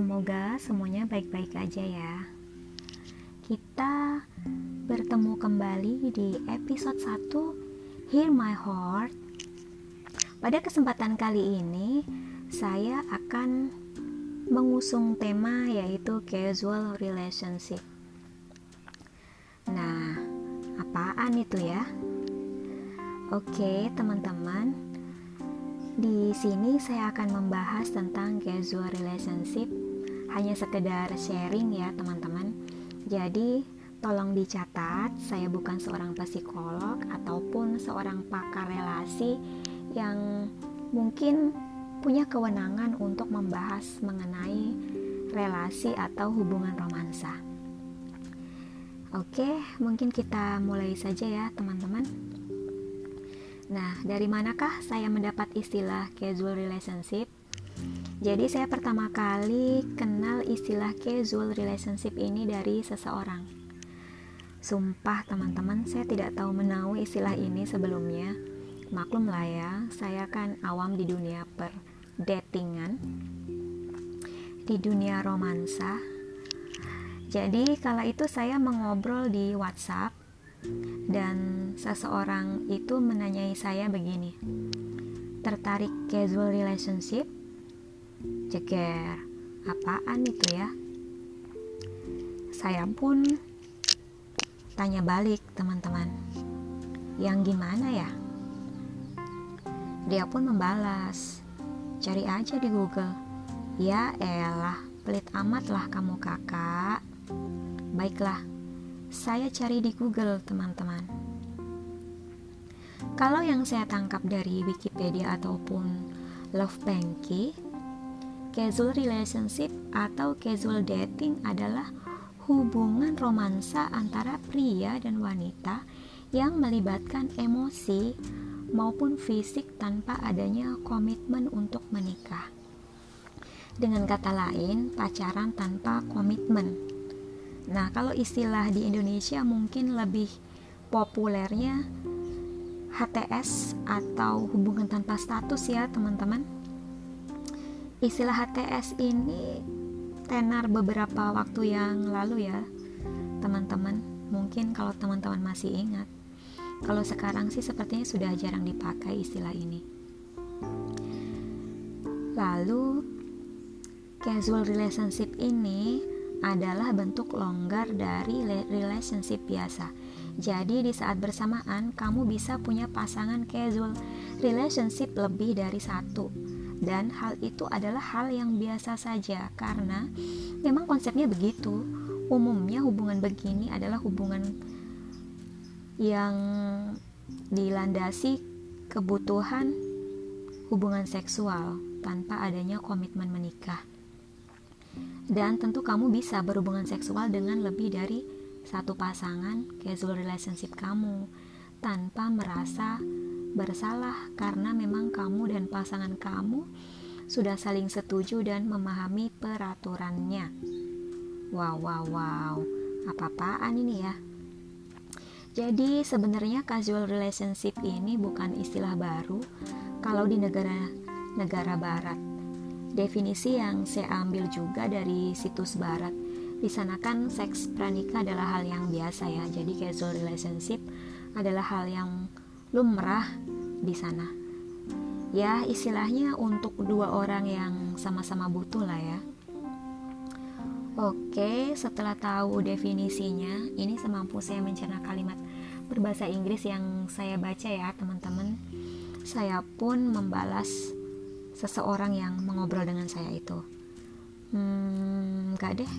Semoga semuanya baik-baik aja ya. Kita bertemu kembali di episode 1 Hear My Heart. Pada kesempatan kali ini, saya akan mengusung tema yaitu casual relationship. Nah, apaan itu ya? Oke, teman-teman. Di sini saya akan membahas tentang casual relationship. Hanya sekedar sharing ya, teman-teman. Jadi, tolong dicatat, saya bukan seorang psikolog ataupun seorang pakar relasi yang mungkin punya kewenangan untuk membahas mengenai relasi atau hubungan romansa. Oke, mungkin kita mulai saja ya, teman-teman. Nah, dari manakah saya mendapat istilah casual relationship? Jadi saya pertama kali kenal istilah casual relationship ini dari seseorang. Sumpah teman-teman, saya tidak tahu menahu istilah ini sebelumnya. Maklum lah ya, saya kan awam di dunia per datingan, di dunia romansa. Jadi kala itu saya mengobrol di WhatsApp dan seseorang itu menanyai saya begini tertarik casual relationship ceger apaan itu ya? Saya pun tanya balik teman-teman. Yang gimana ya? Dia pun membalas. Cari aja di google. Ya elah pelit amat lah kamu kakak. Baiklah saya cari di Google, teman-teman. Kalau yang saya tangkap dari Wikipedia ataupun Love Banky, casual relationship atau casual dating adalah hubungan romansa antara pria dan wanita yang melibatkan emosi maupun fisik tanpa adanya komitmen untuk menikah. Dengan kata lain, pacaran tanpa komitmen. Nah, kalau istilah di Indonesia mungkin lebih populernya HTS atau hubungan tanpa status ya, teman-teman. Istilah HTS ini tenar beberapa waktu yang lalu ya, teman-teman. Mungkin kalau teman-teman masih ingat. Kalau sekarang sih sepertinya sudah jarang dipakai istilah ini. Lalu casual relationship ini adalah bentuk longgar dari relationship biasa. Jadi di saat bersamaan kamu bisa punya pasangan casual relationship lebih dari satu. Dan hal itu adalah hal yang biasa saja karena memang konsepnya begitu. Umumnya hubungan begini adalah hubungan yang dilandasi kebutuhan hubungan seksual tanpa adanya komitmen menikah. Dan tentu kamu bisa berhubungan seksual dengan lebih dari satu pasangan casual relationship kamu tanpa merasa bersalah karena memang kamu dan pasangan kamu sudah saling setuju dan memahami peraturannya. Wow, wow, wow. Apa-apaan ini ya? Jadi sebenarnya casual relationship ini bukan istilah baru kalau di negara-negara barat Definisi yang saya ambil juga dari situs barat. Di sana kan seks pranikah adalah hal yang biasa ya. Jadi casual relationship adalah hal yang lumrah di sana. Ya, istilahnya untuk dua orang yang sama-sama butuh lah ya. Oke, setelah tahu definisinya, ini semampu saya mencerna kalimat berbahasa Inggris yang saya baca ya, teman-teman. Saya pun membalas seseorang yang mengobrol dengan saya itu? Hmm, gak deh.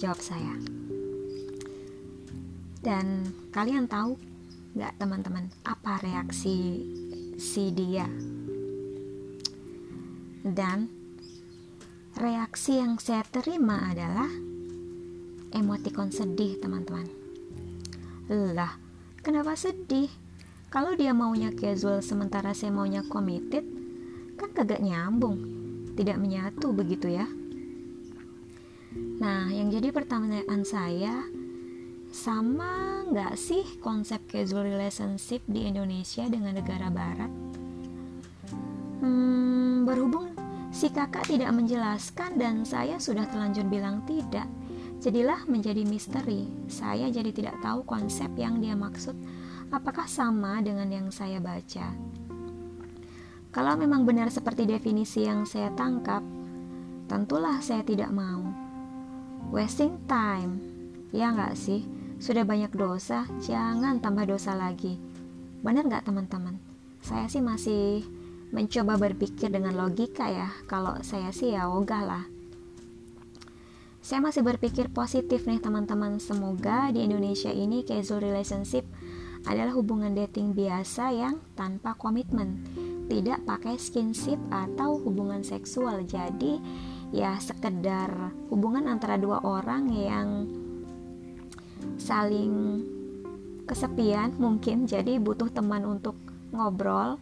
Jawab saya. Dan kalian tahu gak teman-teman apa reaksi si dia? Dan reaksi yang saya terima adalah emotikon sedih teman-teman. Lah, kenapa sedih? Kalau dia maunya casual sementara saya maunya committed, kan kagak nyambung tidak menyatu begitu ya nah yang jadi pertanyaan saya sama nggak sih konsep casual relationship di Indonesia dengan negara barat hmm, berhubung Si kakak tidak menjelaskan dan saya sudah telanjur bilang tidak. Jadilah menjadi misteri. Saya jadi tidak tahu konsep yang dia maksud apakah sama dengan yang saya baca. Kalau memang benar seperti definisi yang saya tangkap, tentulah saya tidak mau. Wasting time, ya nggak sih? Sudah banyak dosa, jangan tambah dosa lagi. Benar nggak teman-teman? Saya sih masih mencoba berpikir dengan logika ya. Kalau saya sih ya ogah lah. Saya masih berpikir positif nih teman-teman. Semoga di Indonesia ini casual relationship adalah hubungan dating biasa yang tanpa komitmen. Tidak pakai skinship atau hubungan seksual. Jadi ya sekedar hubungan antara dua orang yang saling kesepian mungkin. Jadi butuh teman untuk ngobrol.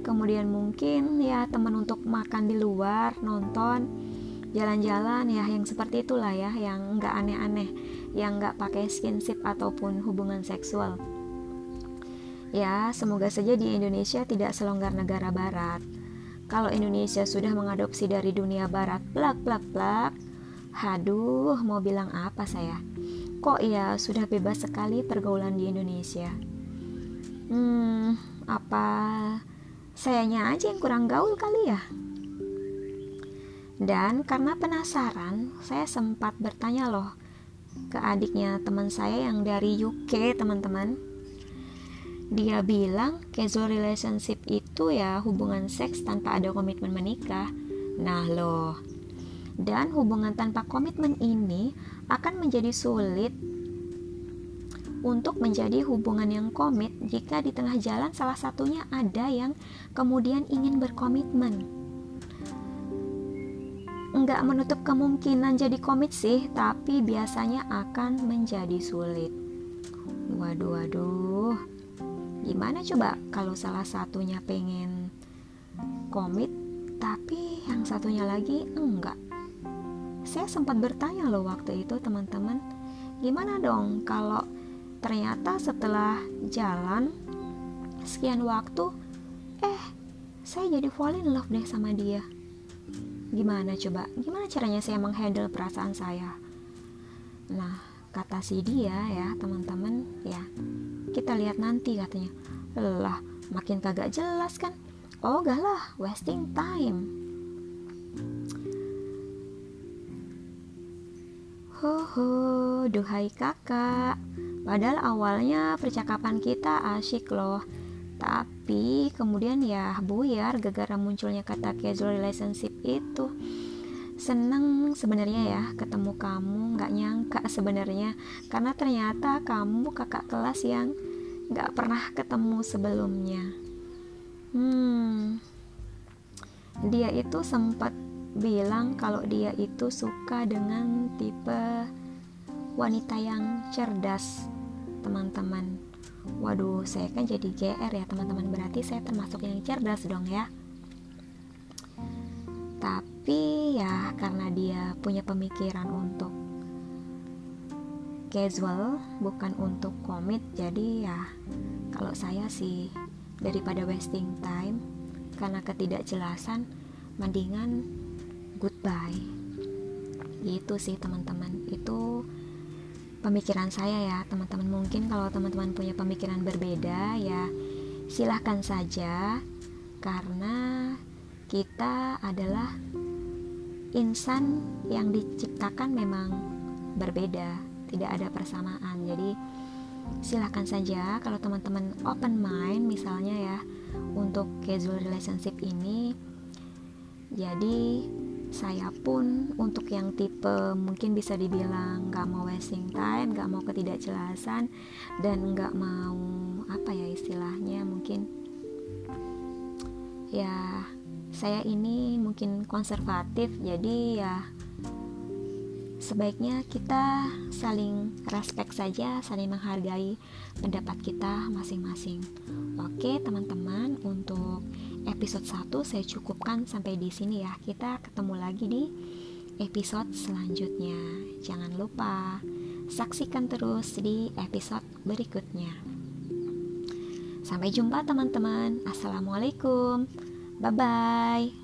Kemudian mungkin ya teman untuk makan di luar nonton jalan-jalan ya yang seperti itulah ya yang nggak aneh-aneh yang nggak pakai skinship ataupun hubungan seksual. Ya semoga saja di Indonesia tidak selonggar negara barat. Kalau Indonesia sudah mengadopsi dari dunia barat plak plak plak. Haduh mau bilang apa saya kok ya sudah bebas sekali pergaulan di Indonesia hmm apa Sayanya aja yang kurang gaul kali ya. Dan karena penasaran, saya sempat bertanya loh ke adiknya teman saya yang dari UK, teman-teman. Dia bilang casual relationship itu ya hubungan seks tanpa ada komitmen menikah. Nah loh, dan hubungan tanpa komitmen ini akan menjadi sulit untuk menjadi hubungan yang komit jika di tengah jalan salah satunya ada yang kemudian ingin berkomitmen. Enggak menutup kemungkinan jadi komit sih, tapi biasanya akan menjadi sulit. Waduh, waduh. Gimana coba kalau salah satunya pengen komit, tapi yang satunya lagi enggak? Saya sempat bertanya loh waktu itu teman-teman, gimana dong kalau Ternyata setelah jalan sekian waktu, eh saya jadi fall in love deh sama dia. Gimana coba? Gimana caranya saya menghandle perasaan saya? Nah, kata si dia ya, teman-teman, ya. Kita lihat nanti katanya. Lah, makin kagak jelas kan? Oh, gak lah, wasting time. Ho ho, duhai kakak. Padahal awalnya percakapan kita asyik loh. Tapi kemudian ya buyar gara-gara munculnya kata casual relationship itu. Seneng sebenarnya ya ketemu kamu Gak nyangka sebenarnya. Karena ternyata kamu kakak kelas yang gak pernah ketemu sebelumnya. Hmm. Dia itu sempat bilang kalau dia itu suka dengan tipe wanita yang cerdas teman-teman. Waduh saya kan jadi GR ya teman-teman. Berarti saya termasuk yang cerdas dong ya. Tapi ya karena dia punya pemikiran untuk casual bukan untuk komit jadi ya kalau saya sih daripada wasting time karena ketidakjelasan mendingan goodbye. Gitu sih teman-teman. Itu pemikiran saya ya teman-teman. Mungkin kalau teman-teman punya pemikiran berbeda ya silahkan saja. Karena kita adalah insan yang diciptakan memang berbeda tidak ada persamaan. Jadi silahkan saja kalau teman-teman open mind misalnya ya untuk casual relationship ini. Jadi saya pun untuk yang tipe mungkin bisa dibilang nggak mau wasting time, nggak mau ketidakjelasan dan nggak mau apa ya istilahnya mungkin ya saya ini mungkin konservatif jadi ya sebaiknya kita saling respect saja, saling menghargai pendapat kita masing-masing. Oke, teman-teman, untuk episode 1 saya cukupkan sampai di sini ya. Kita ketemu lagi di episode selanjutnya. Jangan lupa saksikan terus di episode berikutnya. Sampai jumpa teman-teman. Assalamualaikum. Bye bye.